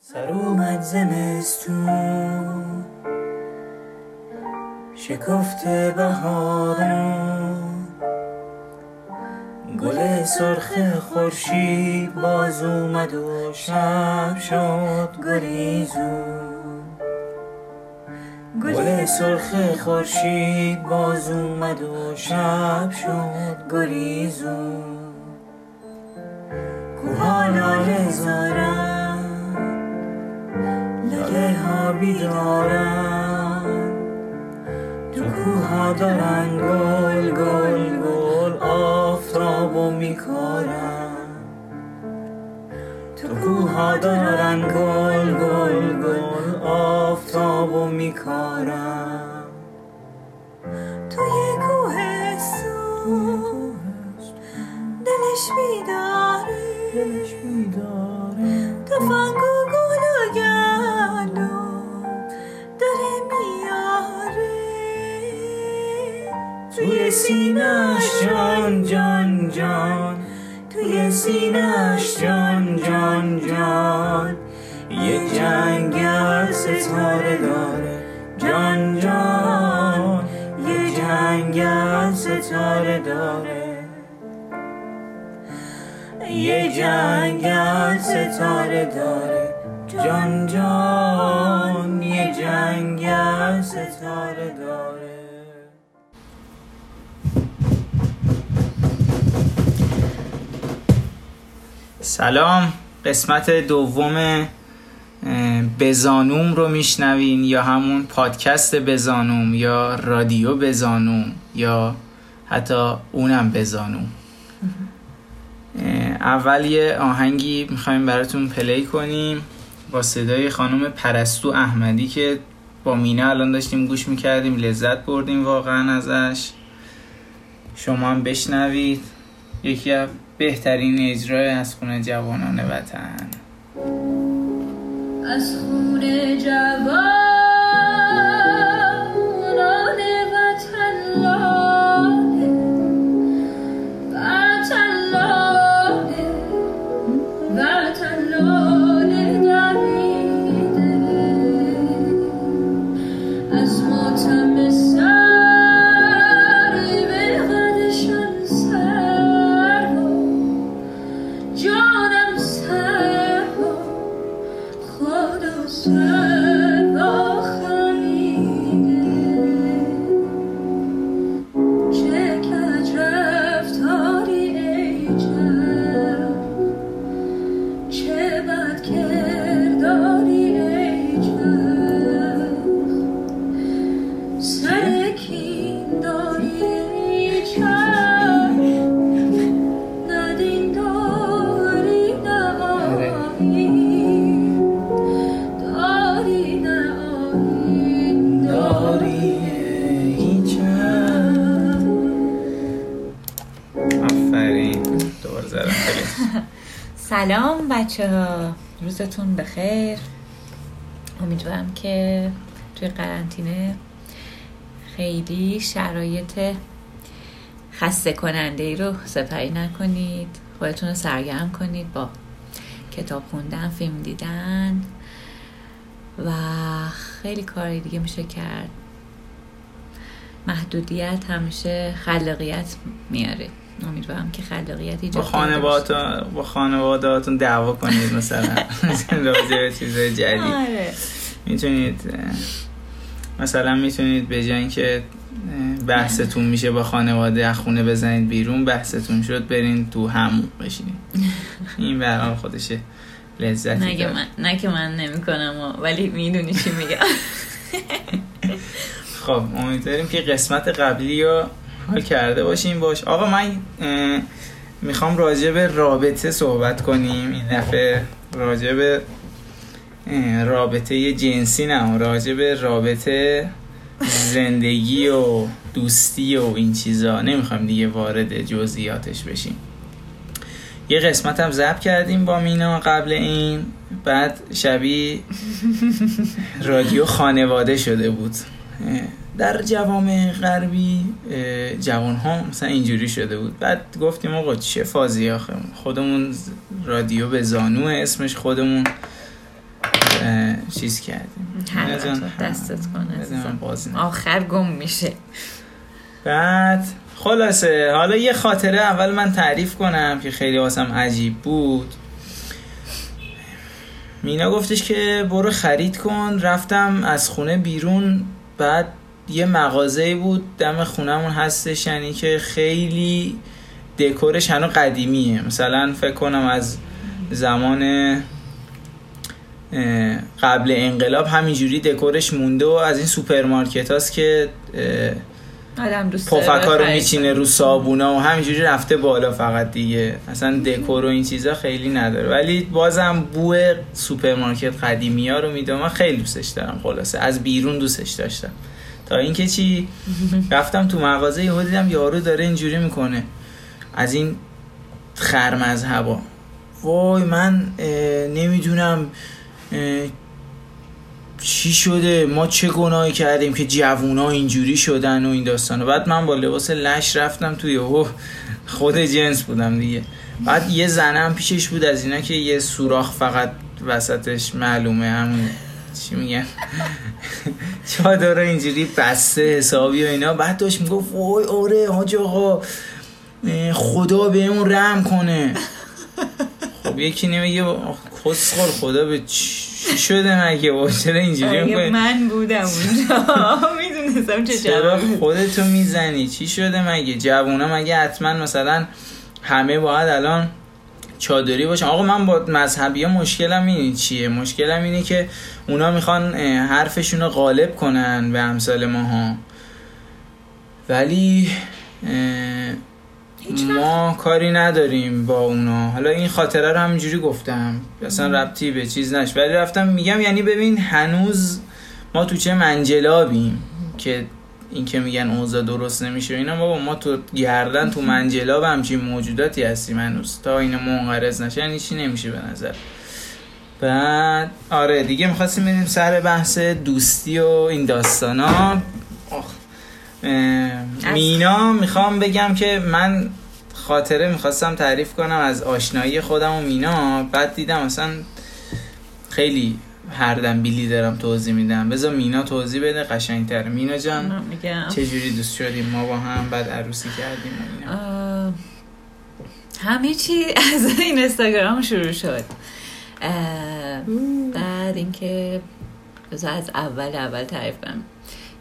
سر اومد زمستون شکفت بهارون گل سرخ خورشید باز اومد و شب شد گریزون گل سرخ خورشید باز اومد و شب شد گریزون کوها لاله زارن لاله ها بیدارن تو کوها دارن گل گل گل آفتابو میکارن. تو کوها دارن گل گل گل آفتابو میکارن. توی دلش بیداره دلش بیداره توی جان جان جان. توی سینهش جان جان جان. یه جنگل ستاره داره. جان جان. یه جنگل ستاره داره. یه جنگل ستاره داره. جان جان. یه جنگل ستاره داره. سلام. قسمت دوم بزانوم رو میشنوین یا همون پادکست بزانوم یا رادیو بزانوم یا حتی اونم بزانوم. اول یه آهنگی می‌خوایم براتون پلی کنیم با صدای خانم پرستو احمدی که با مینه الان داشتیم گوش می‌کردیم لذت بردیم واقعا ازش. شما هم بشنوید. یکی بهترین اجرای از خونه جوانان وطن. از خون جوانان بچه ها روزتون بخیر. امیدوارم که توی قرنطینه خیلی شرایط خسته کننده ای رو سپری نکنید. خودتون رو سرگرم کنید با کتاب خوندن فیلم دیدن و خیلی کاری دیگه میشه کرد. محدودیت همیشه خلاقیت میاره. امیدوارم که خلاقیت ایجاد با کرده باشه. خانواده با خانوادهاتون دعوا کنید مثلا. راجع به چیزای جدید. آره. می‌تونید مثلا می‌تونید به جای اینکه اه، بحثتون میشه با خانواده از خونه بزنید بیرون بحثتون شد برین تو همون بشینید. این حال خودشه. لذتی نه که. من نه که من نمی کنم ولی می‌دونی چی میگم. خب امیدواریم که قسمت قبلی رو حال کرده باشیم. باش. آقا من می‌خوام راجع به رابطه صحبت کنیم. این دفعه راجع به رابطه جنسی نه راجع به رابطه زندگی و دوستی و این چیزا. نمی‌خوایم دیگه وارد جزئیاتش بشیم. یه قسمت هم ضبط کردیم با مینا قبل این. بعد شبیه رادیو خانواده شده بود. در جوامع غربی جوان ها مثلا اینجوری شده بود. بعد گفتیم آقا چه فازی آخه؟ خودمون رادیو به زانو اسمش خودمون چیز کردیم. دستت کن. آخر گم میشه. بعد خلاصه حالا یه خاطره اول من تعریف کنم که خیلی واسم عجیب بود. مینا گفتش که برو خرید کن. رفتم از خونه بیرون بعد یه مغازه بود دم خونهمون هستش یعنی که خیلی دکورش هنو قدیمیه. مثلا فکر کنم از زمان قبل انقلاب همینجوری دکورش مونده و از این سوپرمارکت هاست که پفکا رو. میچینه رو صابونا و همینجوری رفته بالا فقط دیگه. اصلا دکور و این چیزا خیلی نداره. ولی بازم بو سوپرمارکت قدیمی ها رو میده من خیلی دوستش دارم خلاصه. از بیرون دوستش داشتم. تا اینکه چی؟ رفتم تو مغازه یهو دیدم یارو داره اینجوری می‌کنه. از این خرمذهبا وای من نمی‌دونم چی شده؟ ما چه گناهی کردیم که جوونا اینجوری شدن و این داستانه بعد من با لباس لش رفتم توی یهو خود جنس بودم دیگه. بعد یه زنم پیشش بود از اینا که یه سوراخ فقط وسطش معلومه همون چی میگن؟ چادر اینجوری بسته حسابی و اینا. بعد داشت می‌گفت وای آره حاج آقا خدا به اون رحم کنه. خب یکی نمیگه کسخور خدا به چی شده مگه؟ با چرا اینجوری می‌کنی؟ من بودم اونجا. می‌دونستم چه چرا خودتو می‌زنی؟ چی شده مگه؟ جوونا مگه حتما مثلا همه باید الان چادری باشن آقا من با مذهبی ها مشکلم اینه چیه؟ مشکلم اینه که اونا می‌خوان حرفشون رو غالب کنن به امثال ماها. ولی. ما کاری نداریم با اونا. حالا این خاطره رو همینجوری گفتم. اصلا ربطی به چیز نش ولی رفتم میگم یعنی ببین هنوز ما تو چه منجلابیم که این که میگن اوضاع درست نمیشه و اینا بابا ما تو گردن تو منجلاب همچین موجوداتی هستیم هنوز. تا این منقرض نشه یعنی چی نمیشه به نظر؟ بعد آره دیگه می‌خواستیم بریم سر بحث دوستی و این داستانا. آخ. اه، مینا می‌خوام بگم که من خاطره می‌خواستم تعریف کنم از آشنایی خودم و مینا. بعد دیدم اصلا خیلی هردم بیلی دارم توضیح میدم. بذار مینا توضیح بده قشنگتر. مینا جان چجوری دوست شدیم؟ ما با هم بعد عروسی کردیم اینا. آه، همه چی از این اینستاگرام شروع شد. بعد اینکه بذار از اول اول تعریف کنم.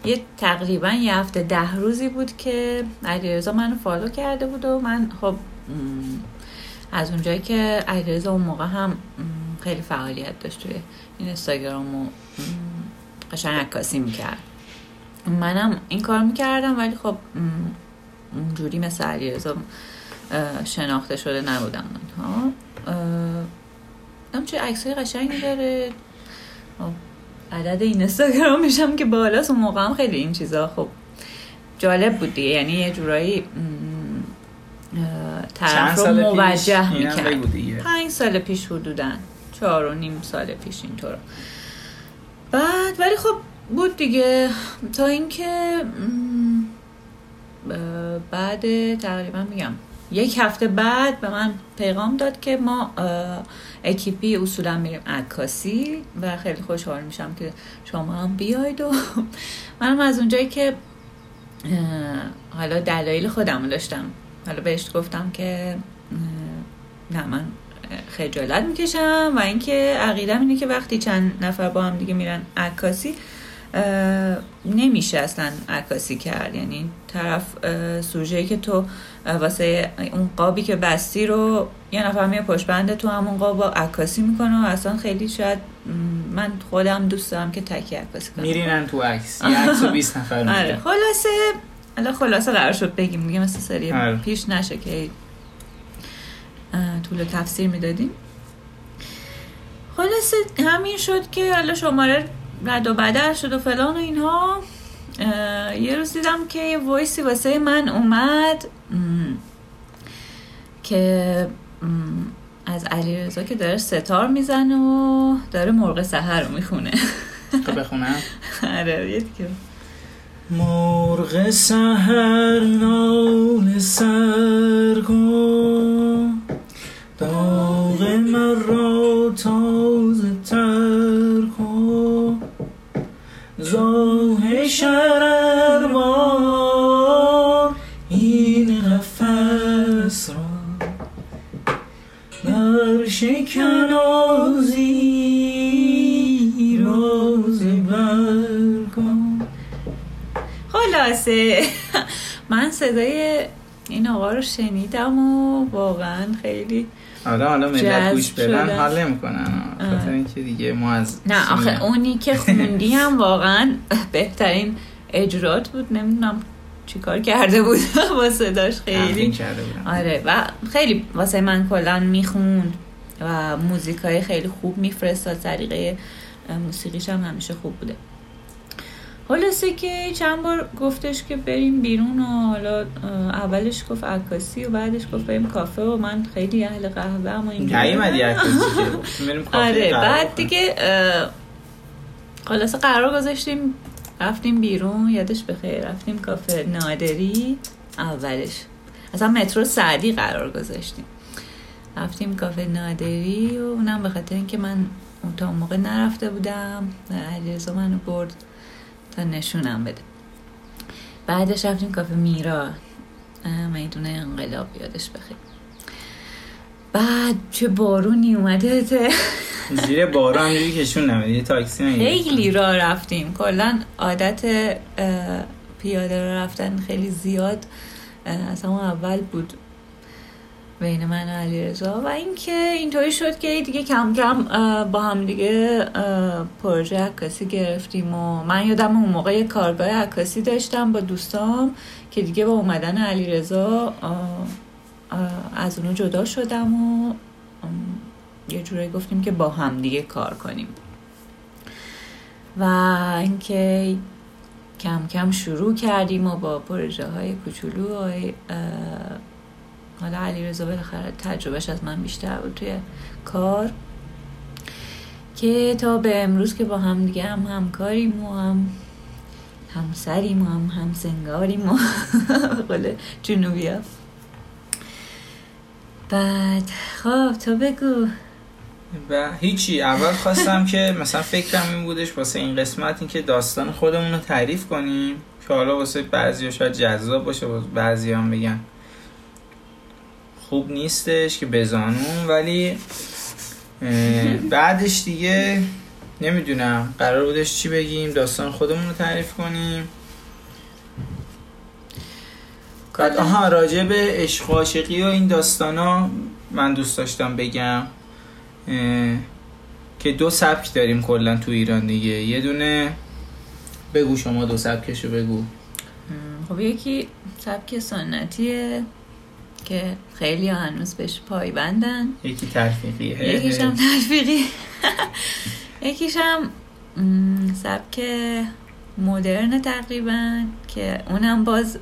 یه تقریبا یه هفته ده روزی بود که علیرضا منو فالو کرده بود و من خب از اونجایی که علیرضا اون موقع هم خیلی فعالیت داشت توی اینستاگرام و م، قشنگ عکاسی می‌کرد. منم این کار می‌کردم ولی خب اونجوری مثل علیرضا شناخته شده نبودم من ها اه، چه عکسای قشنگی داره. خب، عدد این اینستاگرامش هم که بالاست اون موقع هم خیلی این چیزا خب جالب بود دیگه. یعنی یه جورایی طرف رو موجه می‌کرد. پنج سال پیش حدودا. چهار و نیم سال پیش اینطور بعد ولی خب بود دیگه. تا اینکه بعد تقریبا میگم یک هفته بعد به من پیغام داد که ما اکیپی اصولا میریم عکاسی و خیلی خوشحال میشم که شما هم بیاید و منم از اونجایی که حالا دلایل خودم داشتم. حالا بهش گفتم که نه من خجالت می‌کشم و اینکه عقیدم اینه که وقتی چند نفر با هم دیگه میرن عکاسی نمیشه اصلا عکاسی کرد. یعنی طرف اه، سوژه‌ای که تو واسه اون قابی که بستی رو یه نفر میاد پشت بنده تو همون قاب عکاسی می‌کنه و اصلا خیلی شاید من خودم دوست دارم که تکی عکاسی کنم. میرینن تو عکس. یه عکس و 20 نفر آره. خلاصه حالا خلاصه قرار شد بگیم. دیگه مثل سری آره. پیش نشه که طول تفسیر می‌دادیم. خلاصه همین شد که حالا شماره رد و بدل شد و فلان و اینها. یه روز دیدم که یه وایسی واسه من اومد. م، که م، از علی رضا که داره ستار می‌زنه و داره مرغ سهر رو می‌خونه. تو بخونم آره یه دیگه. مرغ سهر نال سر کن داغ مرا تازه تر کن. زاه شرربار این قفس را در شکنازی راز برگام خلاصه. من صدای این آقا رو شنیدم و واقعا خیلی حالا حالا ملت گوش بدن. حال نمی‌کنن. خاطر اینکه دیگه ما از نه آخه اونی که خوندی هم واقعا بهترین اجرات بود. نمی‌دونم چیکار کرده بود. با صداش خیلی. کرده آره و خیلی واسه من کلا می‌خوند و موزیک های خیلی خوب میفرستاد. طریقه موسیقیش هم همیشه خوب بوده. خلاصه که چند بار گفتش که بریم بیرون و حالا اولش گفت عکاسی و بعدش گفت بریم کافه و من خیلی اهل قهوه اما اینجوری. نیومدی آره بعد. دیگه خلاصه قرار گذاشتیم رفتیم بیرون یادش بخیر رفتیم کافه نادری اولش. اصلا مترو سعدی قرار گذاشتیم. رفتیم کافه نادری و اونم به خاطر اینکه من اون تا اون موقع نرفته بودم علیرضا منو برد. تا نشونم بده. بعدش رفتیم کافه میرا. اه، میدون انقلاب یادش بخیر. بعد چه بارونی اومده ته. زیر بارو همجوری کشون نمید یه تاکسی نگرفتم. خیلی راه رفتیم. کلا عادت پیاده راه رفتن خیلی زیاد از همون اول بود. بین من و علیرضا و اینکه اینطوری شد که دیگه کم کم با هم دیگه پروژه عکاسی گرفتیم و من یادم اون موقع یه کارگاه عکاسی داشتم با دوستام که دیگه با اومدن علیرضا اه، اه، از اونو جدا شدم و یه جورایی گفتیم که با هم دیگه کار کنیم. و اینکه کم کم شروع کردیم و با پروژه های کوچولو حالا علی رضا بالاخره تجربهش از من بیشتر بود توی کار که تا به امروز که با هم دیگه هم همکاریم و هم همسریم و هم همسنگاریم و قول جنوبی بعد خب تو بگو. و هیچی اول خواستم که مثلا فکرم این بودش واسه این قسمت این که داستان خودمون رو تعریف کنیم که حالا واسه بعضی شاید جذاب باشه بعضی هم بگن. خوب نیستش که بزانون ولی بعدش دیگه نمی‌دونم. قرار بودش چی بگیم؟ داستان خودمون رو تعریف کنیم. بعد آها راجع به عشق و عاشقی و این داستانا من دوست داشتم بگم که دو سبک داریم کلا تو ایران دیگه. یه دونه بگو شما دو سبکشو بگو. خب یکی سبک سنتیه. که خیلی هنوز بهش پایبندن یکی تلفیقیه یکیش هم تلفیقی یکیش هم سبک مدرن تقریبا که اونم باز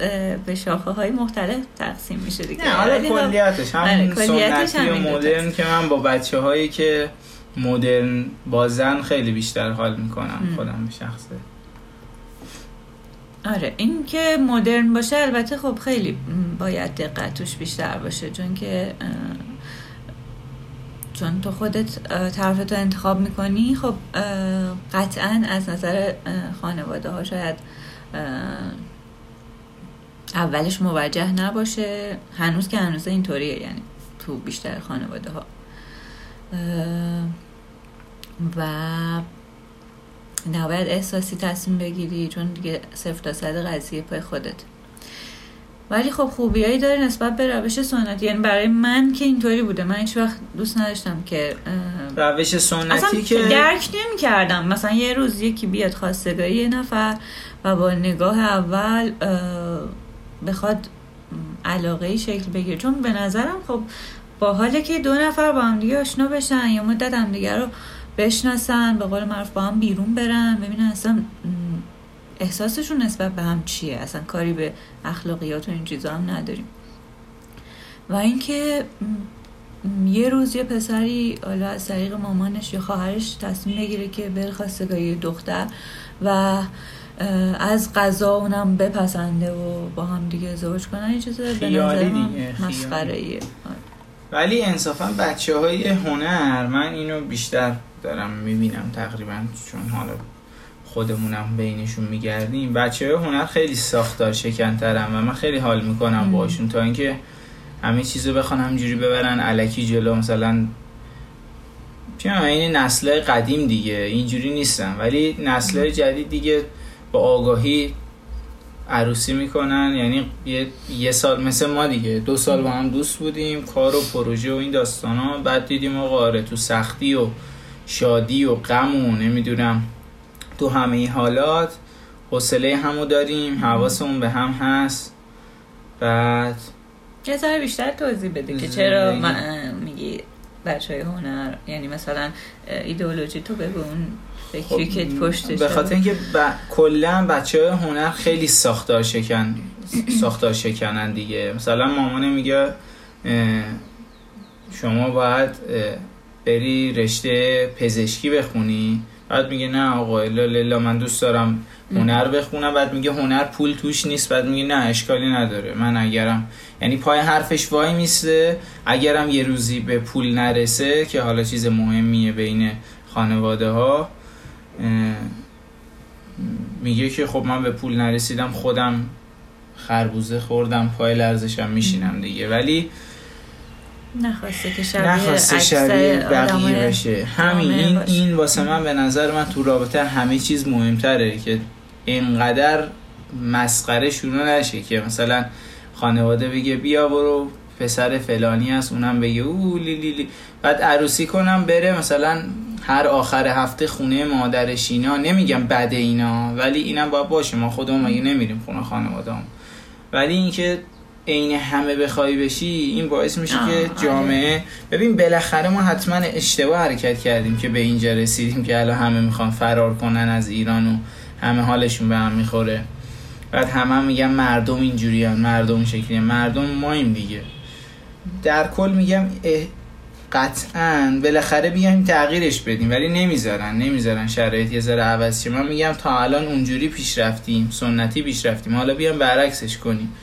به شاخه های مختلف تقسیم میشه دیگه نه حالا خب، کلیتش آره، همون کلیتش سنتی و. مدرن که من با بچه هایی که مدرن بازن خیلی بیشتر حال می‌کنم. خودم به شخصه آره این که مدرن باشه البته خب خیلی باید دقت توش بیشتر باشه چون که چون تو خودت اه، طرفتو انتخاب می‌کنی خب قطعا از نظر خانواده ها شاید اولش موجه نباشه هنوز که هنوز اینطوریه یعنی تو بیشتر خانواده ها. و نباید احساسی تصمیم بگیری چون دیگه صفر تا صد قضیه پای خودت. ولی خب خوبیایی داره نسبت به روش سنتی. یعنی برای من که اینطوری بوده. من هیچ وقت دوست نداشتم که روش اصلا سنتی که درک نمی کردم مثلا یه روز یکی بیاد خواستگاری یه نفر و با نگاه اول بخواد علاقه ای شکل بگیره. چون به نظرم خب با حاله که دو نفر با هم دیگه آشنا بشن یا مدت هم دیگه رو بشناسن به قول معروف با هم بیرون برن ببینن اصلا احساسشون نسبت به هم چیه؟ اصلا کاری به اخلاقیات و این چیزا هم نداریم. و اینکه یه روز یه پسری حالا از طریق مامانش یا خواهرش تصمیم بگیره که بره خواستگاری دختر و از قضا اونم بپسنده و با هم دیگه ازدواج کنن این چیز به نظر. مسخره ایه ولی انصافا بچه های هنر من اینو بیشتر دارم می‌بینم تقریبا چون حالا خودمونم بینشون میگردیم. بچه های هنر خیلی ساختار شکنترن و من خیلی حال می‌کنم باشون تا اینکه همه چیزو بخوان همجوری ببرن علکی جلو مثلا چون این نسل قدیم دیگه اینجوری نیستن. ولی نسل جدید دیگه با آگاهی عروسی می‌کنن. یعنی یه, یه سال مثل ما دیگه. دو سال با هم دوست بودیم کار و پروژه و این داستان ها بعد دیدیم آقا آره تو سختی و شادی و غم و نمی‌دونم. تو همه این حالات حوصله همو داریم حواسمون به هم هست. بعد یه ذره بیشتر توضیح بده که چرا میگی بچه های هنر یعنی مثلا ایدئولوژی تو بگو اون فکری که پشتش به خاطر اینکه ب... کلا بچه های هنر خیلی ساختار شکن ساختار شکنن دیگه. مثلا مامانه میگه شما باید بری رشته پزشکی بخونی؟ بعد میگه نه آقا الا للا من دوست دارم هنر بخونم. بعد میگه هنر پول توش نیست. بعد میگه نه اشکالی نداره. من اگرم یعنی پای حرفش وای میسته. اگرم یه روزی به پول نرسه که حالا چیز مهمیه بین خانواده ها میگه که خب من به پول نرسیدم خودم خربوزه خوردم پای لرزشم میشینم دیگه. ولی نخواسته که شبیه نخواسته شبیه بقیه بشه همین این, باشه. این واسه من به نظر من تو رابطه همه چیز مهمتره که اینقدر مسخره شروع نشه که مثلا خانواده بگه بیا برو پسر فلانی هست اونم بگه او لی لی لی بعد عروسی کنم بره مثلا هر آخر هفته خونه مادرش اینا نمیگم بده اینا ولی اینم باید باشه ما خودمون مگه نمیریم خونه خانواده هم. ولی اینکه عین همه بخوای بشی این باعث میشه که آره. جامعه ببین بالاخره ما حتما اشتباه حرکت کردیم که به اینجا رسیدیم که الان همه می‌خوان فرار کنن از ایران و همه حالشون به هم می‌خوره. بعد همه هم میگن مردم اینجوری مردم این شکلی مردم ماییم دیگه. در کل میگم قطعا بالاخره بیایم تغییرش بدیم ولی نمی‌ذارن نمی‌ذارن شرایط یه ذره عوض شه. من میگم تا الان اونجوری پیش رفتیم سنتی پیش رفتیم. حالا بیام برعکسش کنیم.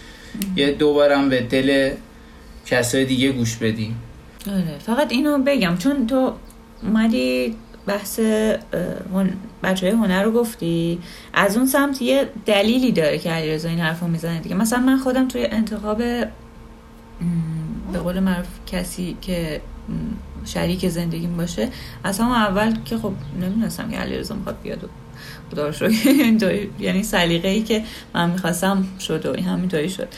یه دوبارم به دل کسای دیگه گوش بدیم آره فقط اینو بگم چون تو اومدی بحث بچه های هنر رو گفتی از اون سمت یه دلیلی داره که علیرضا این حرف رو می‌زنه دیگه. مثلا من خودم توی انتخاب به قول معروف کسی که شریک زندگیم باشه از اول که خب نمی‌دونستم که علیرضا می‌خواد بیاد خدا رو یعنی سلیقه ای که من می‌خواستم شد و همینطوری شد.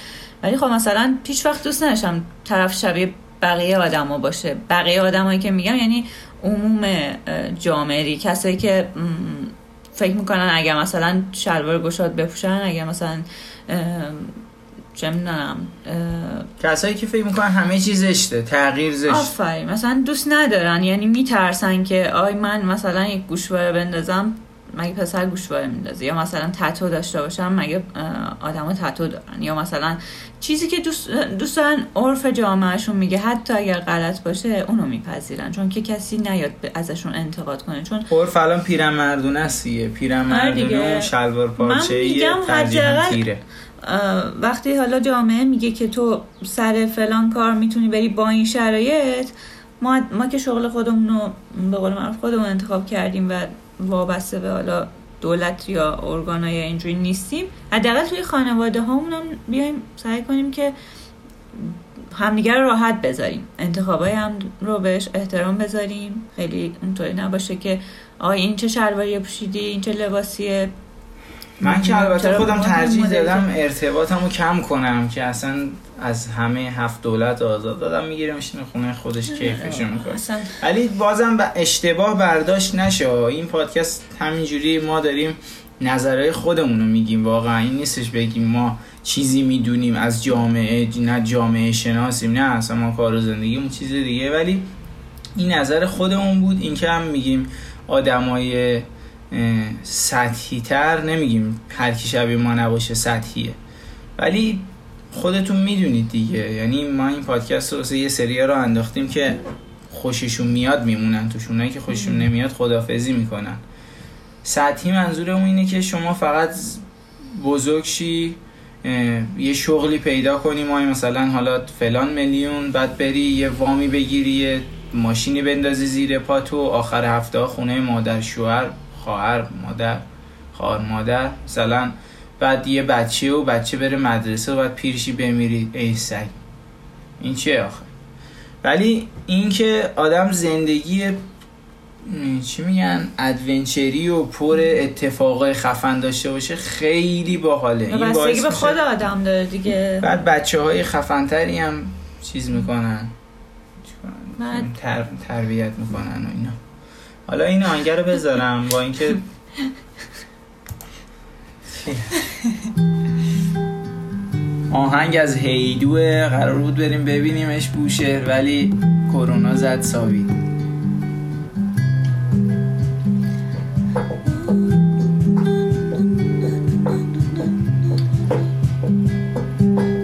ولی خب مثلا پیش وقت دوست نداشتم طرف شبیه بقیه آدما باشه. بقیه آدمایی که میگم یعنی عموم جامعه کسایی که فکر می‌کنن اگر مثلا شلوار گشاد بپوشن اگر مثلا چه می‌دونم اه، کسایی که فکر می‌کنن همه چیز زشته تغییر زشت. آفرین. مثلا دوست ندارن. یعنی میترسن که آی من مثلا یک گوشواره بندازم. مگه پسر گوشواره میندازه؟ یا مثلا تتو داشته باشم مگه آدما تتو دارن؟ یا مثلا چیزی که دوست, دوست دارن عرف جامعهشون میگه حتی اگر غلط باشه اونو میپذیرن چون که کسی نیاد ازشون انتقاد کنه چون عرف الان پیرمردونه است آره. پیرمردونه و شلوار پارچه تیره. وقتی حالا جامعه میگه که تو سر فلان کار می‌تونی بری با این شرایط ما, ما که شغل خودمون رو به قول معروف خودمون انتخاب کردیم و وابسته به حالا دولت یا ارگانای اینجوری نیستیم. حداقل توی خانواده هامون هم بیایم سعی کنیم که همدیگر راحت بذاریم. انتخابای هم رو بهش احترام بذاریم. خیلی اونطوری نباشه که آی این چه شلواری پوشیدی این چه لباسیه. من که البته خودم ترجیح دادم ارتباطم رو کم کنم که اصلا از همه هفت دولت آزاد دادم می‌گیره میشینه خونه خودش کیفشو می‌کنه. ولی بازم به اشتباه برداشت نشه. این پادکست همینجوری ما داریم نظرهای خودمون رو میگیم. واقعا این نیستش بگیم ما چیزی می‌دونیم از جامعه نه جامعه شناسیم. نه اصلا ما کار و زندگیمون چیز دیگه. ولی این نظر خودمون بود. این که هم میگیم آدمای سطحی تر نمیگیم. هر کی شبیه ما نباشه سطحیه. ولی خودتون می‌دونید دیگه. یعنی ما این پادکست رو یه سریا رو انداختیم که خوششون میاد میمونن. توشون اونایی که خوششون نمیاد خدافزی می‌کنن. سطحی منظورمون اینه که شما فقط بزرگ شی یه شغلی پیدا کنی. مای مثلا حالا فلان میلیون بعد بری یه وامی بگیری ماشینی بندازی زیر پاتو آخر هفته خونه مادر شوهر. خواهر مادر خواهر مادر. مثلا بعد یه بچه و بچه بره مدرسه و بعد پیرشی بمیری. ای سگ. این چیه آخه؟ ولی اینکه آدم زندگی چی میگن؟ ادونچری و پر اتفاقای خفن داشته باشه خیلی باحاله. این بستگی به میشه- خود آدم داره دیگه. بعد بچه های خفنتری هم چیز می‌کنن. تر... تربیت می‌کنن و اینا. حالا این آهنگه رو بذارم با اینکه آهنگ از هیدوه قرار بود بریم ببینیمش بوشهر ولی کرونا زد ساوی.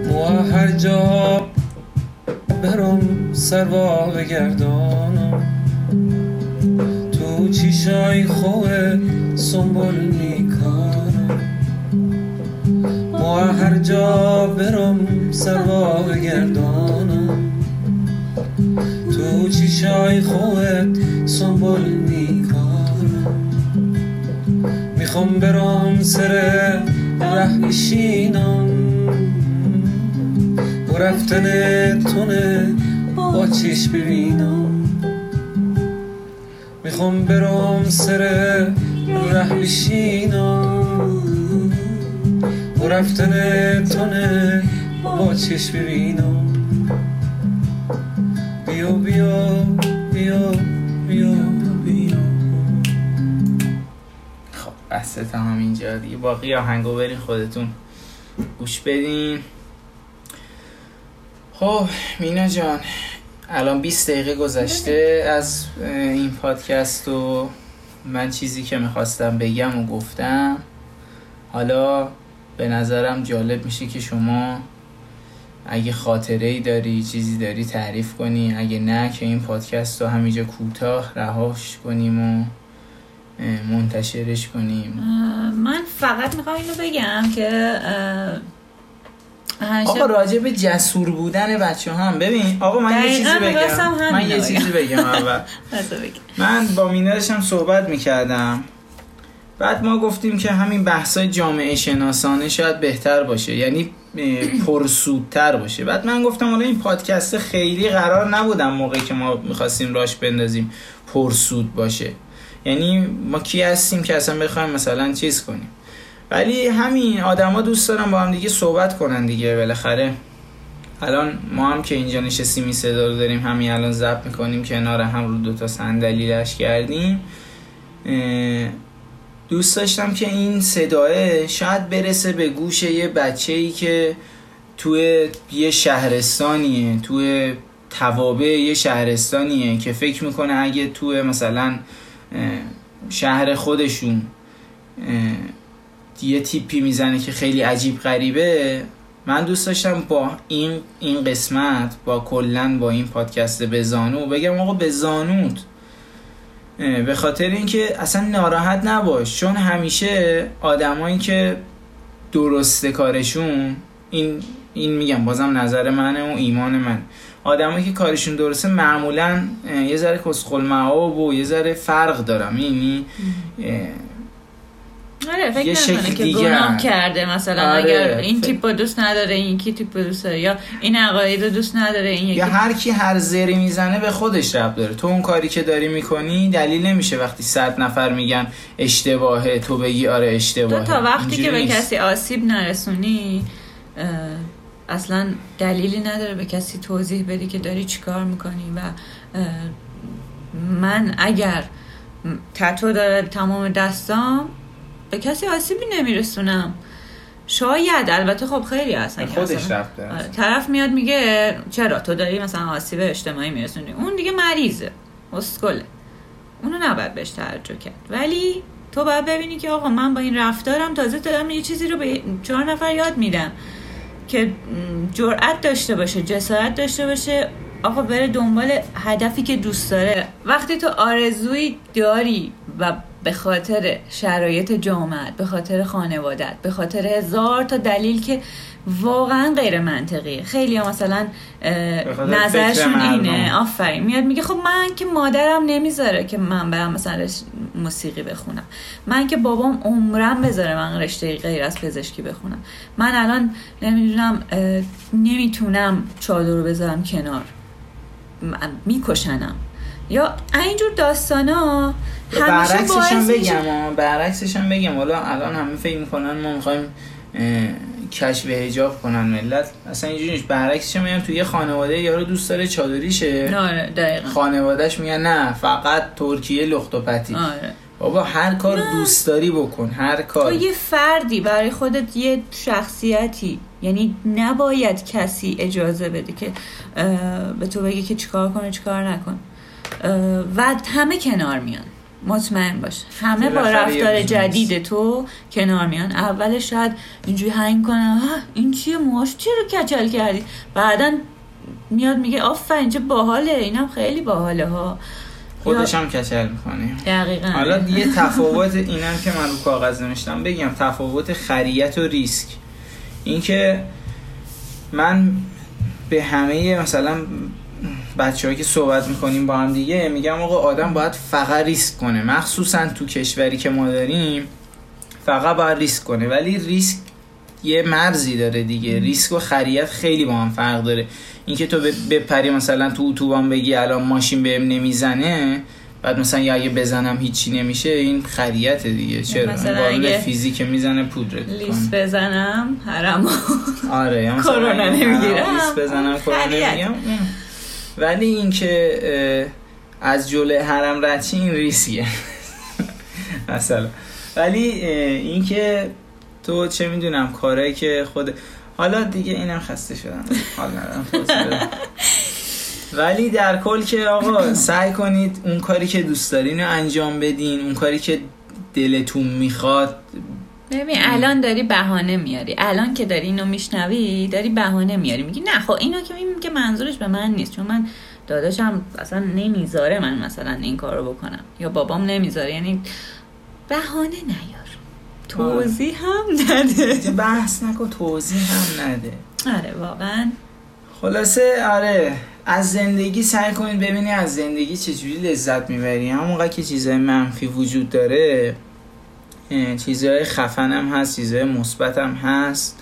ما هر جا برم سروا بگردانم چیشای خوه سنبول میکارم ما هر جا برم سروا بگردانم تو چیشای خوه سنبول میکارم می‌خوام برم سر ره بشینم و رفتن تونه با چش ببینم. می‌خوام برم سر ره بشینم. و رفتن تونه با چش ببینم. بیا بیا بیا بیا بیا. خب بس تمام اینجا دیگه. باقی آهنگو برین خودتون گوش بدین. خب مینا جان الان 20 دقیقه گذشته از این پادکست و من چیزی که می‌خواستم بگم و گفتم. حالا به نظرم جالب میشه که شما اگه خاطره ای داری چیزی داری تعریف کنی. اگه نه که این پادکست رو همینجا کوتاه رهاش کنیم و منتشرش کنیم. من فقط می‌خوام اینو بگم که آقا راجع به جسور بودن بچه هم. ببین آقا من یه چیزی بگم. من یه چیزی بگم. اول. من با مینا داشتم صحبت می‌کردم. بعد ما گفتیم که همین بحثای جامعه شناسانه شاید بهتر باشه یعنی پرسودتر باشه. بعد من گفتم حالا این پادکست خیلی قرار نبودم موقعی که ما می‌خواستیم راش بندازیم پرسود باشه. یعنی ما کی هستیم که اصلا بخوایم مثلا چیز کنیم. ولی همین آدما دوست دارن با هم دیگه صحبت کنن دیگه بالاخره. الان ما هم که اینجا نشستیم این صدا رو داریم همین الان ضبط می‌کنیم کنار هم رو دوتا صندلی رش کردیم. دوست داشتم که این صداه شاید برسه به گوش یه بچه ای که توی یه شهرستانیه توی توابع یه شهرستانیه که فکر می‌کنه اگه توی مثلا شهر خودشون یه تیپی می‌زنه که خیلی عجیب غریبه. من دوست داشتم با این این قسمت با کلا با این پادکست به زانو بگم آقا به زانوت. به خاطر اینکه اصلا ناراحت نباش چون همیشه آدمایی که درسته کارشون این این میگم بازم نظر منه و ایمان من. آدمایی که کارشون درسته معمولا یه ذره کسخل معاب و یه ذره فرق دارم. یعنی آره فکر نمی‌کنه که گناه. کرده مثلا آره، اگر این فکر- تیپ رو دوست نداره این کی تیپ رو دوست داره یا این عقاید دوست نداره این یکی یا هر کی هر زری می‌زنه به خودش رب داره تو اون کاری که داری می‌کنی دلیل نمیشه وقتی صد نفر میگن اشتباهه تو بگی آره تو اشتباهه تا وقتی که به نیست. کسی آسیب نرسونی اصلا دلیلی نداره به کسی توضیح بدی که داری چیکار می‌کنی و من اگر تتو داره تمام دستام به کسی آسیبی نمیرسونم. شاید البته خب خیلی هستن خودش داره. آره، طرف میاد میگه چرا تو داری مثلا آسیب اجتماعی میرسونی؟ اون دیگه مریضه اسکله. اونو نباید بهش توجه کرد. ولی تو باید ببینی که آقا من با این رفتارم تازه دارم یه چیزی رو به چهار نفر یاد میدم که جرأت داشته باشه جسارت داشته باشه. آقا بره دنبال هدفی که دوست داره. وقتی تو آرزویی داری و به خاطر شرایط جامعت به خاطر خانوادت به خاطر هزار تا دلیل که واقعا غیر منطقیه. خیلی ها مثلا نظرشون. اینه. آفرین. میاد میگه خب من که مادرم نمی‌ذاره که من برم مثلا موسیقی بخونم. من که بابام عمرم بذاره من رشته غیر از پزشکی بخونم. من الان نمی‌دونم نمی‌تونم چادر رو بذارم کنار. میکشنم. یا اینجور داستانا همیشه برعکسش هم بگم برعکسش هم بگم. حالا الان همه فکر می‌کنن ما می‌خوایم کشف هجاب کنن ملت. اصلا اینجوری نیست. برعکسش میگم توی یه خانواده یارو دوست داره چادریشه. آره خانوادهش میگن نه فقط ترکیه لخت و پتی. آره. بابا هر کار دوست داری بکن هر کار تو یه فردی برای خودت یه شخصیتی. یعنی نباید کسی اجازه بده که به تو بگه که چیکار کنه چیکار نکن. و همه کنار میان. مطمئن باش. همه با رفتار. جدید تو کنار میان. اولش شاید اینجوری هنگ کنن "آه، این چیه موهاش چی رو کچل کردی؟ بعدا میاد میگه آفرین چه باحاله اینم خیلی باحاله ها. خودش هم کچل می‌کنه. دقیقا. حالا یه تفاوت اینم که من رو کاغذ نوشتم بگم تفاوت خریت و ریسک. اینکه من به همه مثلا بچه که صحبت می‌کنیم با هم دیگه میگم آقا آدم باید فقط ریسک کنه. مخصوصا تو کشوری که ما داریم فقط باید ریسک کنه. ولی ریسک یه مرزی داره دیگه. ریسک و خریت خیلی با هم فرق داره. اینکه تو بپری مثلا تو اتوبان بگی الان ماشین بهم نمی‌زنه بعد مثلا یا اگه بزنم هیچی نمیشه این خریت دیگه. چرا؟ مثلا فیزیک می‌زنه پودرت لیست کنه بزنم حرام آره یا مثلا کرونا نمی‌گیرم. لیست بزنم کرونا. نمیگم. ولی اینکه از جلوی حرم رد چی، این ریسیه مثلا. ولی اه، اینکه تو چه می‌دونم کارهایی که خود حالا دیگه اینم خسته شدم. حال ندارم. ولی در کل که آقا سعی کنید اون کاری که دوست دارین رو انجام بدین اون کاری که دلتون می‌خواد. ببین الان داری بهانه میاری. الان که داری اینو میشنوی داری بهانه میاری. میگی نه خب اینو که میگم که منظورش به من نیست. چون من داداشم اصلا نمی‌ذاره من مثلا این کارو بکنم. یا بابام نمی‌ذاره. یعنی بهانه نیار. توضیح هم نده. بحث نکن توضیح هم نده. آره واقعا. خلاصه آره. از زندگی سعی کنید ببینید از زندگی چجوری لذت می‌بری همونقدر که چیزهای منفی وجود داره چیزهای خفن هم هست چیزهای مثبت هم هست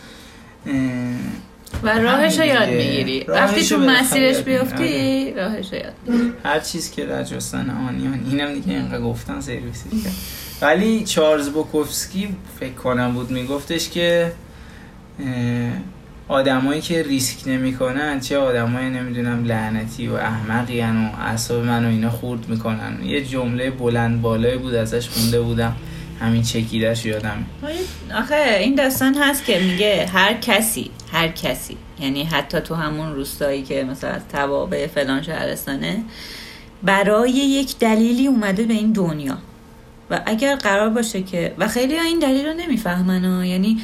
و راهش رو یاد. می‌گیری وقتی تو مسیرش می‌گیری. بیفتی راهش رو یاد می‌گیری. هر چیز که در جستن آنیان اینم دیگه اینقدر گفتن سرویسی کرد ولی چارلز بوکوفسکی فکر کنم بود میگفتش که آدمایی که ریسک نمی‌کنن چه آدمایی نمی‌دونم لعنتی و احمقی و اعصاب منو اینا خورد می‌کنن. یه جمله بلند بالایی بود ازش خونده بودم. همین چکیدش یادم آخه این داستان هست که میگه هر کسی هر کسی یعنی حتی تو همون روستایی که مثلا از توابع فلان شهرستانه برای یک دلیلی اومده به این دنیا. و اگر قرار باشه که و خیلی ها این دلیل رو نمی‌فهمن ها. یعنی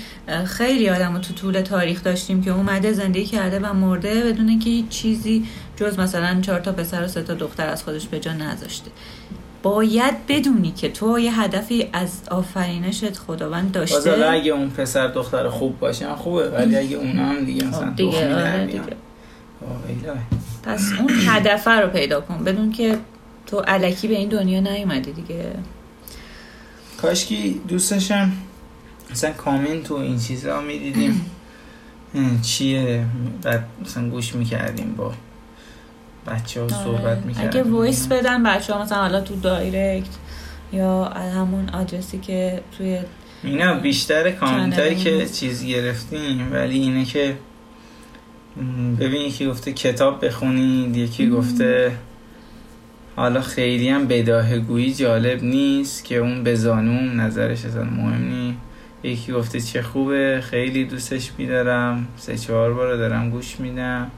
خیلی آدم رو تو طول تاریخ داشتیم که اومده زندگی کرده و مرده بدون که هیچ چیزی جز مثلا چهار تا پسر و سه تا دختر از خودش به جا نذاشته باید بدونی که تو یه هدفی از آفرینشت خداوند باز داشته حالا اگه اون پسر دختر خوب باشه خوبه ولی اگه اونا هم دیگه مثلا خب دیگه آره. دیگه. پس اون هدفه رو پیدا کن بدون که تو علکی به این دنیا نیومدی دیگه کاشکی دوستشم مثلا کامنت و این چیزا می‌دیدیم چیه بعد مثلا گوش می‌کردیم با بچه ها صحبت آره. می‌کردیم اگه voice بدن بچه ها مثلا حالا تو direct یا همون آدرسی که توی اینا بیشتر کامنت هایی که. چیز گرفتیم ولی اینه که ببین یکی گفته کتاب بخونید یکی گفته حالا خیلی هم بداهه‌گویی جالب نیست که اون به زانوم نظرش اصلا مهم نیست. یکی گفته چه خوبه خیلی دوستش میدارم. سه چهار بار دارم گوش میدم.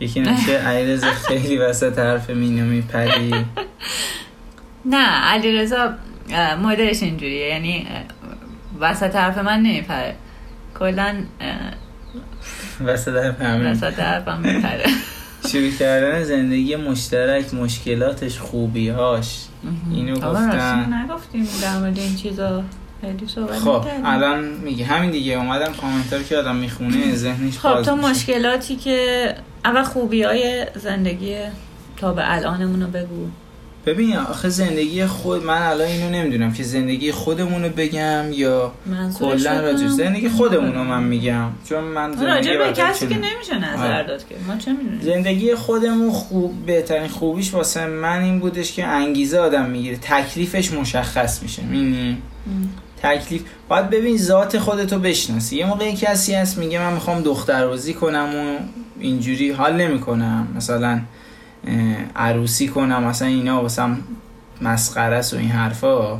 یکی نمیشه علیرضا خیلی وسط حرف مینو میپری. نه علی رضا مدلش اینجوریه. یعنی وسط حرف من نمیپره. کلا وسط حرف حرفم میپره. شروع کردن زندگی مشترک مشکلاتش خوبیهاش. اینو گفتن نگفتیم در مورد این چیزا. خب. الان میگه. همین دیگه. اومدم کامنتار که آدم می‌خونه ذهنش خب تو. مشکلاتی که اول خوبی های زندگی تا به الانمون رو بگو. ببین آخه زندگی خود من الان اینو نمی‌دونم که زندگی خودمون رو بگم یا کلا راجع. زندگی خودمون رو من میگم. چون من راجع به کسی که نمیشه نظر آره. داد که. ما چه می‌دونیم؟ زندگی خودمون خوب بهترین خوبیش واسه من این بودش که انگیزه آدم می‌گیره. تکلیفش مشخص میشه. می‌بینی تکلیف باید ببین ذات خودتو بشناسی. یه موقع کسی هست میگه من می‌خوام دختربازی کنم و اینجوری حال نمی‌کنم. مثلا عروسی کنم مثلا اینا واسم مسخره است و این حرفا.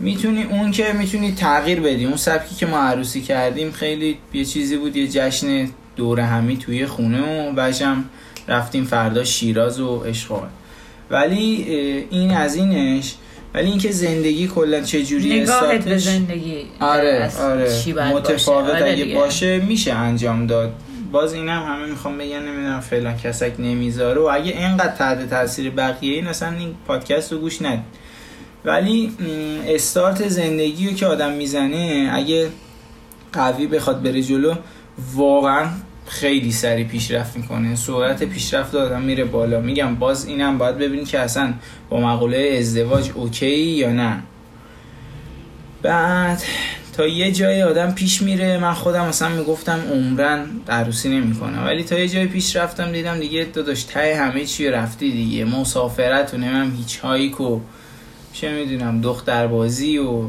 می‌تونی اون که می‌تونی تغییر بدی. اون سبکی که ما عروسی کردیم خیلی یه چیزی بود یه جشن دور همی توی خونه و بعدشم رفتیم فردا شیراز و اشغال ولی این از اینش. ولی اینکه زندگی کلا چجوری نگاهت به زندگی آره آره. متفاوت. آره اگه. باشه میشه انجام داد. باز اینم همه می‌خوام بگن نمی‌دونم فلان کسک نمی‌ذاره. و اگه اینقدر تحت تاثیر بقیه این اصلا این پادکست رو گوش ندید ولی استارت زندگی رو که آدم می‌زنه اگه قوی بخواد بره جلو واقعا خیلی سریع پیشرفت می‌کنه. سرعت پیشرفت آدم میره بالا. میگم باز اینم باید ببینی که اصلا با مقوله ازدواج OK یا نه. بعد تا یه جای آدم پیش میره من خودم مثلا می‌گفتم عمرا عروسی نمی‌کنم. ولی تا یه جای پیش رفتم دیدم دیگه داداش ته همه چی رفتی دیگه. مسافرت و نمیم hitchhike و چه می‌دونم دختربازی و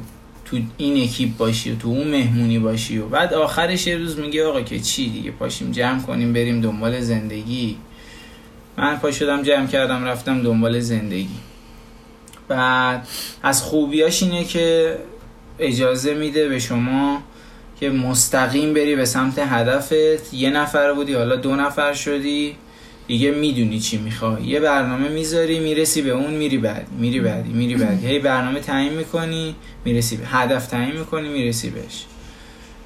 تو این اکیپ باشی و تو اون مهمونی باشی و بعد آخرش یه روز میگه آقا که چی دیگه پاشیم جمع کنیم بریم دنبال زندگی. من پا شدم جمع کردم رفتم دنبال زندگی. بعد از خوبیاش اینه که اجازه میده به شما که مستقیم بری به سمت هدفت. یه نفر بودی حالا دو نفر شدی. دیگه می‌دونی چی می‌خوای. یه برنامه می‌ذاری می‌رسی به اون میری بعدی میری بعدی میری بعدی هی برنامه تعیین می‌کنی می‌رسی به. هدف تعیین می‌کنی می‌رسی بهش.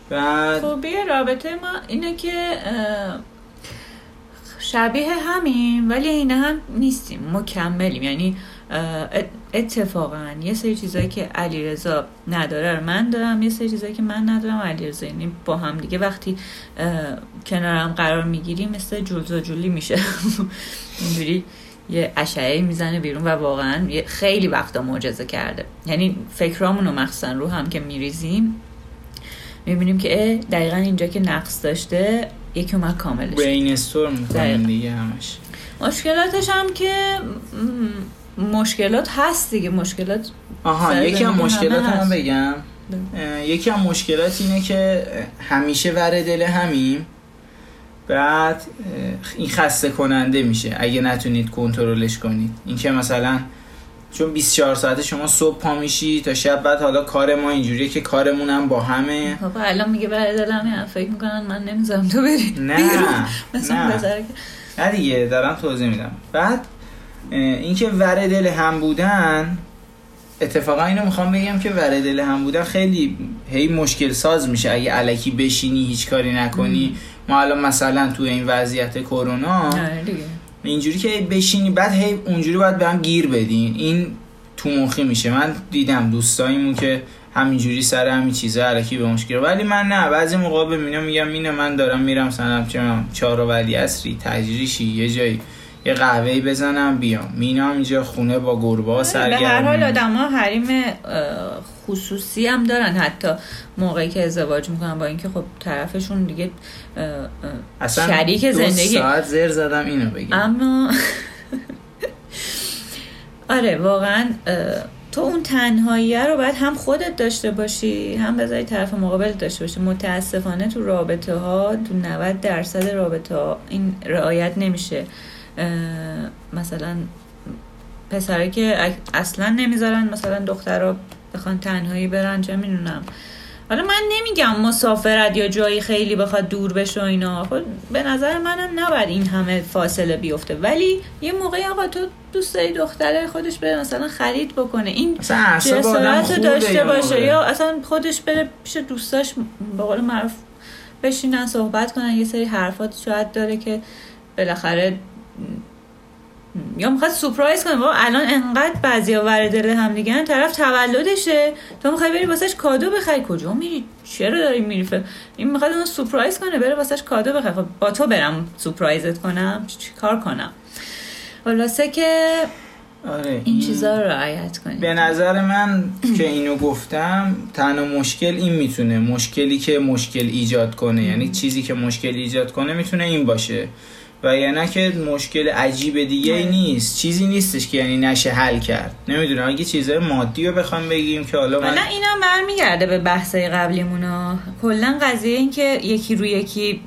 بعد خوبی رابطه ما اینه که شبیه همیم ولی اینه هم نیستیم. مکملیم. یعنی اتفاقا یه سری چیزایی که علیرضا نداره رو من دارم یه سری چیزایی که من ندارم علیرضا یعنی با هم دیگه وقتی کنارم قرار می‌گیریم مثل جولز و جولی میشه اینجوری یه اشعه می‌زنه بیرون و واقعا خیلی وقتا معجزه کرده یعنی فکرامون رو مخصوصا رو هم که میریزیم می‌بینیم که دقیقا اینجا که نقص داشته یکی اومد کاملش. برین. می‌کنیم دیگه همش مشکلاتش هم که مشکلات هست دیگه مشکلات آها یکی از زندگی مشکلات هم. بگم. یکی از مشکلات اینه که همیشه ور دل همیم بعد این خسته کننده میشه اگه نتونید کنترلش کنید. اینکه مثلا چون 24 ساعته شما صبح پا میشی تا شب بعد حالا کار ما اینجوریه که کارمون هم با همه. بابا الان میگه برای دلم هم فکر می‌کنن من نمی‌ذارم تو بری نه بیرون. مثلا نه نه دیگه دارم توضیح میدم. بعد اینکه ور دل هم بودن اتفاقا اینو می‌خوام بگم که ور دل هم بودن خیلی هی مشکل ساز میشه. اگه علکی بشینی هیچ کاری نکنی. ما الان مثلا تو این وضعیت کرونا آره اینجوری که بشینی بعد هی اونجوری باید به هم گیر بدین. این تو مخی میشه. من دیدم دوستاییمون که همینجوری سر همین چیزا علکی به مشکل. ولی من نه بعضی موقع به مینا میگم مینه من دارم میرم می‌دونم، چهار ولی اصری تجریشی یه جایی. یه قهوه‌ای بزنم بیام. مینا اینجا خونه با گربه ها به هر حال سرگرم. آدم ها حریم خصوصی هم دارن. حتی موقعی که ازدواج می‌کنن با اینکه خب طرفشون دیگه اصلا شریک دو زندگی. ساعت زر زدم اینو بگم. اما آره واقعا تو اون تنهاییه رو باید هم خودت داشته باشی هم بذاری طرف مقابل داشته باشی. متاسفانه تو رابطه ها تو 90 درصد رابطه ها این رعایت نمیشه. مثلا پسرایی که اصلا نمی‌ذارن مثلا دخترها بخوان تنهایی برن چه می‌دونم. حالا من نمیگم مسافرت یا جایی خیلی بخواد دور بشه و اینا. خب به نظر منم نباید این همه فاصله بیفته. ولی یه موقعی آقا تو دوست داری دختره خودش بره مثلا خرید بکنه. این جسارت رو داشته باشه. یا اصلا خودش بره پیش دوستاش به قول معروف بشینن صحبت کنن. یه سری حرفات شاید داره که بالاخره یا می‌خواد سورپرایز کنه. بابا الان انقدر بعضیا ور دل هم دیگه. طرف تولدشه. تو می‌خوای بری واسش کادو بخری. کجا میری؟ چرا داری میری این می‌خواد اونو سورپرایز کنه. بره واسش کادو بخری خب با تو برم سورپرایزت کنم. چی چی کار کنم؟ خلاصه که آره این چیزا رو رعایت کنید به نظر من که اینو گفتم تنها مشکل این می‌تونه. مشکلی که مشکل ایجاد کنه. یعنی چیزی که مشکل ایجاد کنه می‌تونه این باشه. و یا نه که مشکل عجیب دیگه ای نیست. چیزی نیستش که یعنی نشه حل کرد. نمی‌دونم اگه چیزای مادی رو بخوام بگیم که حالا من اینم برمیگرده به بحثای قبلیمونا کلا قضیه این که یکی روی یکی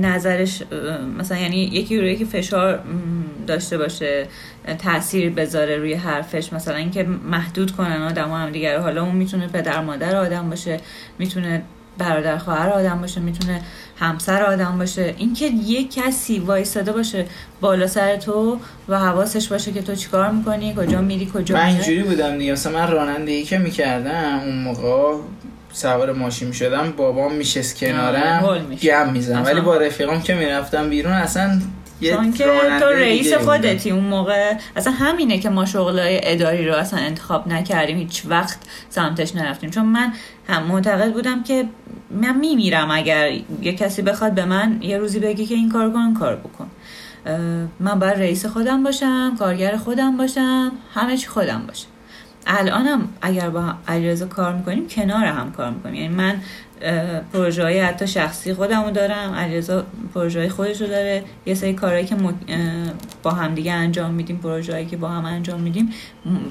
نظرش مثلا یعنی یکی روی یکی فشار داشته باشه تاثیر بذاره روی حرفش. مثلا اینکه محدود کنن آدم هم دیگر حالا اون می‌تونه پدر مادر آدم باشه می‌تونه برادر خواهر آدم باشه می‌تونه همسر آدم باشه اینکه یه کسی وایستاده باشه بالا سر تو و حواسش باشه که تو چیکار می‌کنی کجا میری کجا من. اینجوری بودم دیگه من رانندگی که می‌کردم اون موقع سوار ماشین می‌شدم بابام میشست آره، کنارم. گم می‌زنم اصلا. ولی با رفیقام که می‌رفتم بیرون اصلا چون که تو رئیس. خودتی اون موقع اصلا همینه که ما شغلای اداری رو اصلا انتخاب نکردیم هیچ وقت سمتش نرفتیم چون من هم معتقد بودم که من میمیرم اگر یه کسی بخواد به من یه روزی بگی که این کار کن کار بکن. من باید رئیس خودم باشم کارگر خودم باشم همه چی خودم باشم الانم اگر با علیرضا کار می‌کنیم کنار هم کار می‌کنیم. یعنی من پروژه های حتی شخصی خودم رو دارم علیرضا پروژه های خودش رو داره. یه سری کارهایی که با هم دیگه انجام میدیم پروژه هایی که با هم انجام میدیم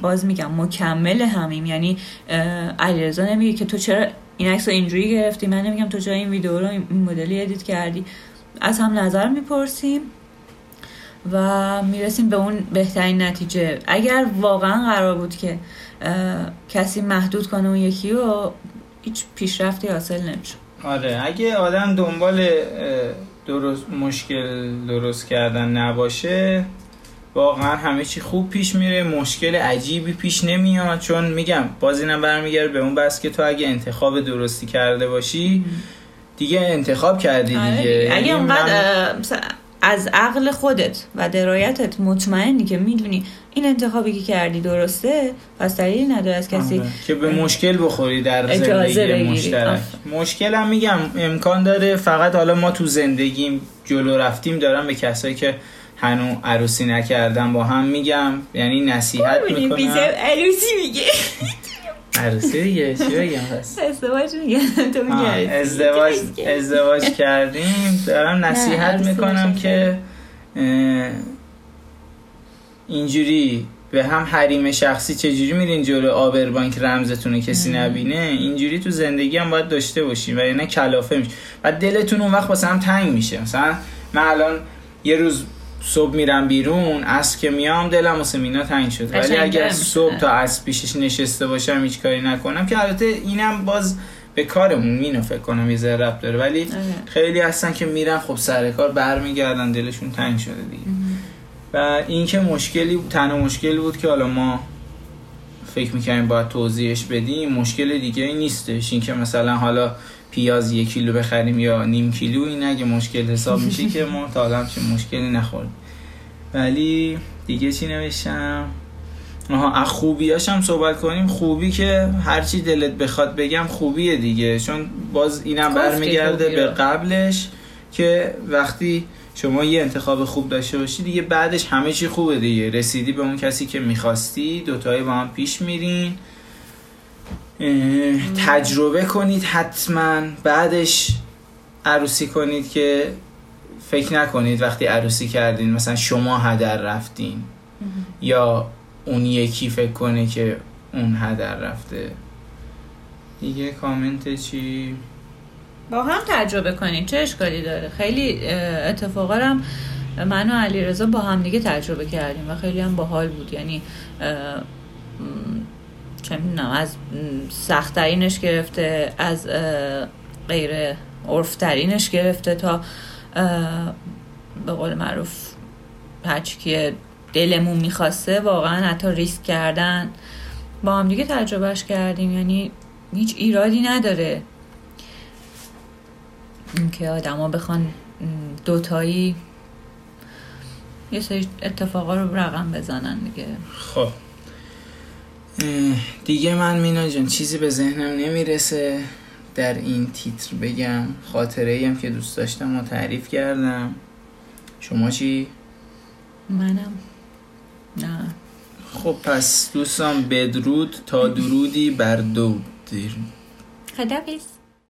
باز میگم مکمل همیم. یعنی علیرضا نمیگه که تو چرا این عکس رو اینجوری گرفتی؟ من نمیگم تو چرا این ویدیو رو این مدلی ادیت کردی؟ از هم نظر می‌پرسیم. و می‌رسیم به اون بهترین نتیجه. اگر واقعا قرار بود که کسی محدود کنه اون یکی رو هیچ پیشرفتی حاصل نمیشه آره اگه آدم دنبال درست مشکل درست کردن نباشه واقعا همه چی خوب پیش میره مشکل عجیبی پیش نمیاد. چون میگم باز اینم برمیگرده به اون بس که تو اگه انتخاب درستی کرده باشی دیگه انتخاب کردی دیگه. آره دیگه. یعنی اگه من- اونقدر از عقل خودت و درایتت مطمئنی که می‌دونی این انتخابی که کردی درسته پس دلیلی نداره از کسی آره. که به مشکل بخوری در زندگی. مشترک. مشکل هم میگم امکان داره فقط حالا ما تو زندگیم جلو رفتیم دارم به کسایی که هنو عروسی نکردن با هم میگم یعنی نصیحت می‌کنم عروسی میگه عروسی دیگه چی بگم پس ازدواج میگه تو عروسی. ازدواج ازدواج کردیم. دارم نصیحت می‌کنم. که اینجوری به هم حریم شخصی چجوری میرین جلو آبربانک رمزتون کسی نبینه؟ اینجوری تو زندگی هم باید داشته باشین و یعنی کلافه میشه و دلتون اون وقت واسه هم تنگ میشه. مثلا من الان یه روز صبح میرم بیرون از که میام دلم واسه مینا تنگ شد. ولی اگر. صبح تا از پیشش نشسته باشم هیچ کاری نکنم. که البته اینم باز به کارمون مینو فکر کنم یه ذره ربط داره. ولی آره. خیلی هستن که میرن خب سر کار برمیگردن دلشون تنگ شده دیگه. و این که مشکلی تنها مشکلی بود که حالا ما فکر می‌کنیم باید توضیحش بدیم مشکل دیگه ای نیستش. این که مثلا حالا پیاز یک کیلو بخریم یا نیم کیلو این اگه مشکل حساب میشه که ما تا حالا همچین مشکلی نخوردیم. ولی دیگه چی نوشتم؟ آها از خوبیاش هم صحبت کنیم. خوبی که هرچی دلت بخواد بگم خوبیه دیگه. چون باز اینم برمیگرده به. قبلش که وقتی شما یه انتخاب خوب داشته باشی دیگه بعدش همه چی خوبه دیگه. رسیدی به اون کسی که می‌خواستی دوتایی با هم پیش میرین. تجربه کنید حتما. بعدش عروسی کنید که فکر نکنید وقتی عروسی کردین مثلا شما هدر رفتین. یا اون یکی فکر کنه که اون هدر رفته. دیگه کامنت چی؟ با هم تجربه کنید چه اشکالی داره؟ خیلی اتفاقا هم من و علیرضا با هم دیگه تجربه کردیم و خیلی هم باحال بود. یعنی چه می‌دونم از سختترینش گرفته از غیر عرفترینش گرفته تا به قول معروف هرچی که دلمون می‌خواسته واقعا حتی ریسک کردن. با هم دیگه تجربهش کردیم یعنی هیچ ایرادی نداره اینکه آدما بخوان دوتایی یه سری اتفاقا رو رقم بزنن دیگه. خب. دیگه من مینا جان چیزی به ذهنم نمی‌رسه. در این تیتر بگم خاطره ای هم که دوست داشتم و تعریف کردم. شما چی؟ منم. نه. خب پس دوستان بدرود تا درودی بر دو دیر. خدافیز